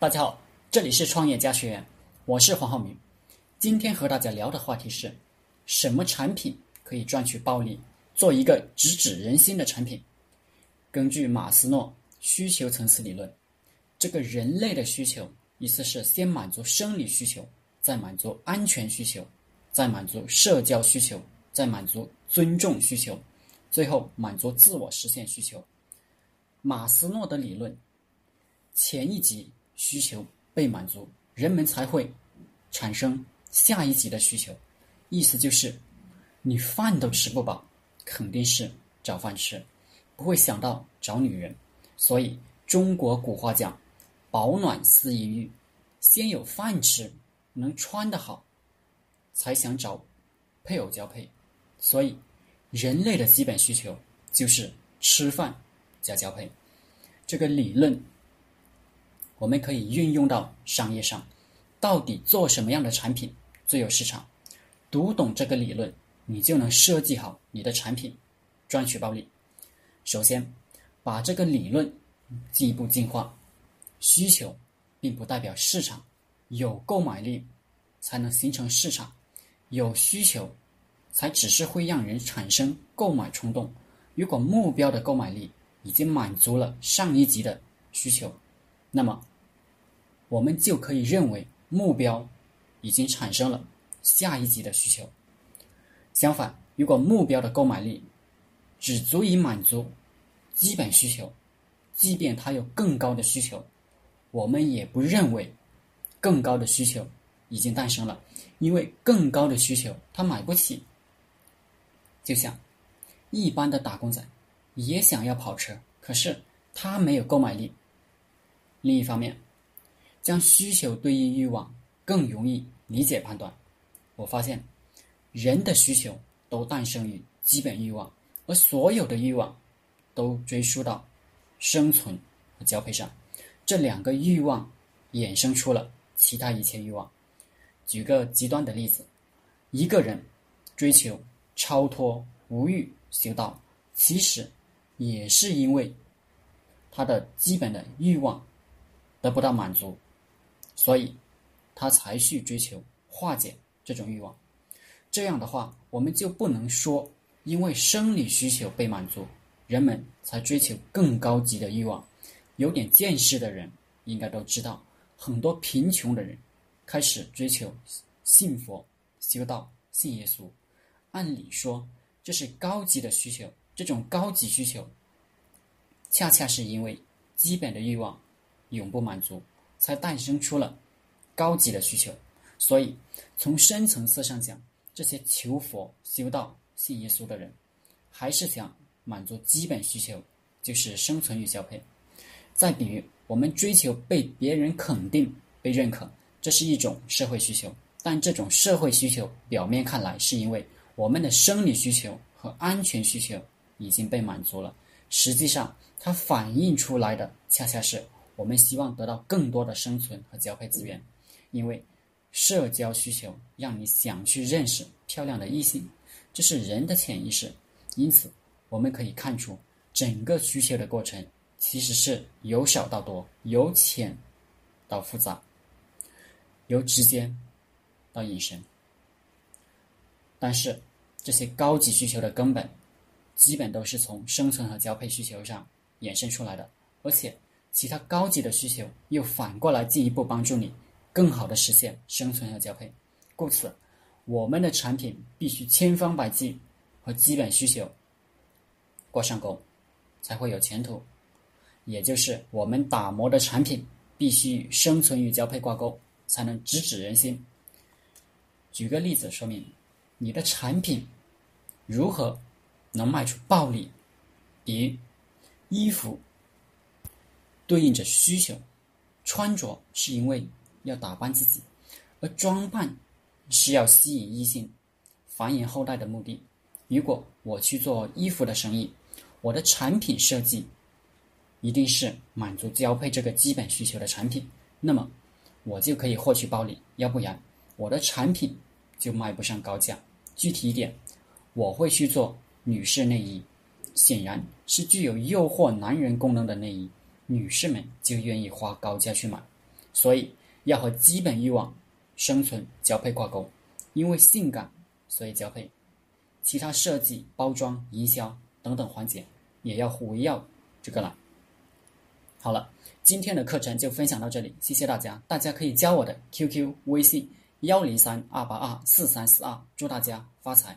大家好，这里是创业家学院，我是黄浩明。今天和大家聊的话题是：什么产品可以赚取暴利，做一个直指人心的产品？根据马斯诺需求层次理论，这个人类的需求，意思是先满足生理需求，再满足安全需求，再满足社交需求，再满足尊重需求，最后满足自我实现需求。马斯诺的理论。前一级需求被满足，人们才会产生下一级的需求。意思就是，你饭都吃不饱，肯定是找饭吃，不会想到找女人。所以中国古话讲“饱暖思淫欲”，先有饭吃，能穿得好，才想找配偶交配。所以，人类的基本需求就是吃饭加交配。这个理论。我们可以运用到商业上，到底做什么样的产品最有市场？读懂这个理论，你就能设计好你的产品，赚取暴利。首先，把这个理论进一步进化。需求并不代表市场，有购买力才能形成市场，有需求才只是会让人产生购买冲动。如果目标的购买力已经满足了上一级的需求，那么。我们就可以认为目标已经产生了下一级的需求。相反，如果目标的购买力只足以满足基本需求，即便他有更高的需求，我们也不认为更高的需求已经诞生了，因为更高的需求他买不起。就像一般的打工仔也想要跑车，可是他没有购买力。另一方面，将需求对应欲望更容易理解判断。我发现，人的需求都诞生于基本欲望，而所有的欲望都追溯到生存和交配上。这两个欲望衍生出了其他一切欲望。举个极端的例子，一个人追求超脱、无欲、修道，其实也是因为他的基本的欲望得不到满足。所以，他才去追求化解这种欲望。这样的话，我们就不能说，因为生理需求被满足，人们才追求更高级的欲望。有点见识的人应该都知道，很多贫穷的人开始追求信佛、修道、信耶稣。按理说，这是高级的需求。这种高级需求，恰恰是因为基本的欲望永不满足。才诞生出了高级的需求，所以从深层次上讲，这些求佛、修道、信耶稣的人，还是想满足基本需求，就是生存与交配。再比如，我们追求被别人肯定、被认可，这是一种社会需求。但这种社会需求，表面看来是因为我们的生理需求和安全需求已经被满足了，实际上它反映出来的恰恰是。我们希望得到更多的生存和交配资源，因为社交需求让你想去认识漂亮的异性，这是人的潜意识。因此，我们可以看出，整个需求的过程其实是由少到多，由浅到复杂，由直接到隐身。但是，这些高级需求的根本，基本都是从生存和交配需求上衍生出来的，而且。其他高级的需求又反过来进一步帮助你更好的实现生存和交配，故此，我们的产品必须千方百计和基本需求挂上钩，才会有前途。也就是我们打磨的产品必须与生存与交配挂钩，才能直指人心。举个例子说明你的产品如何能卖出暴利，比如衣服。对应着需求，穿着是因为要打扮自己，而装扮是要吸引异性、繁衍后代的目的。如果我去做衣服的生意，我的产品设计一定是满足交配这个基本需求的产品，那么我就可以获取暴利。要不然，我的产品就卖不上高价。具体一点，我会去做女士内衣，显然是具有诱惑男人功能的内衣。女士们就愿意花高价去买，所以要和基本欲望、生存交配挂钩。因为性感，所以交配。其他设计、包装、营销等等环节也要围绕这个来。好了，今天的课程就分享到这里，谢谢大家。大家可以加我的 QQ 微信幺零三二八二四三四二，祝大家发财。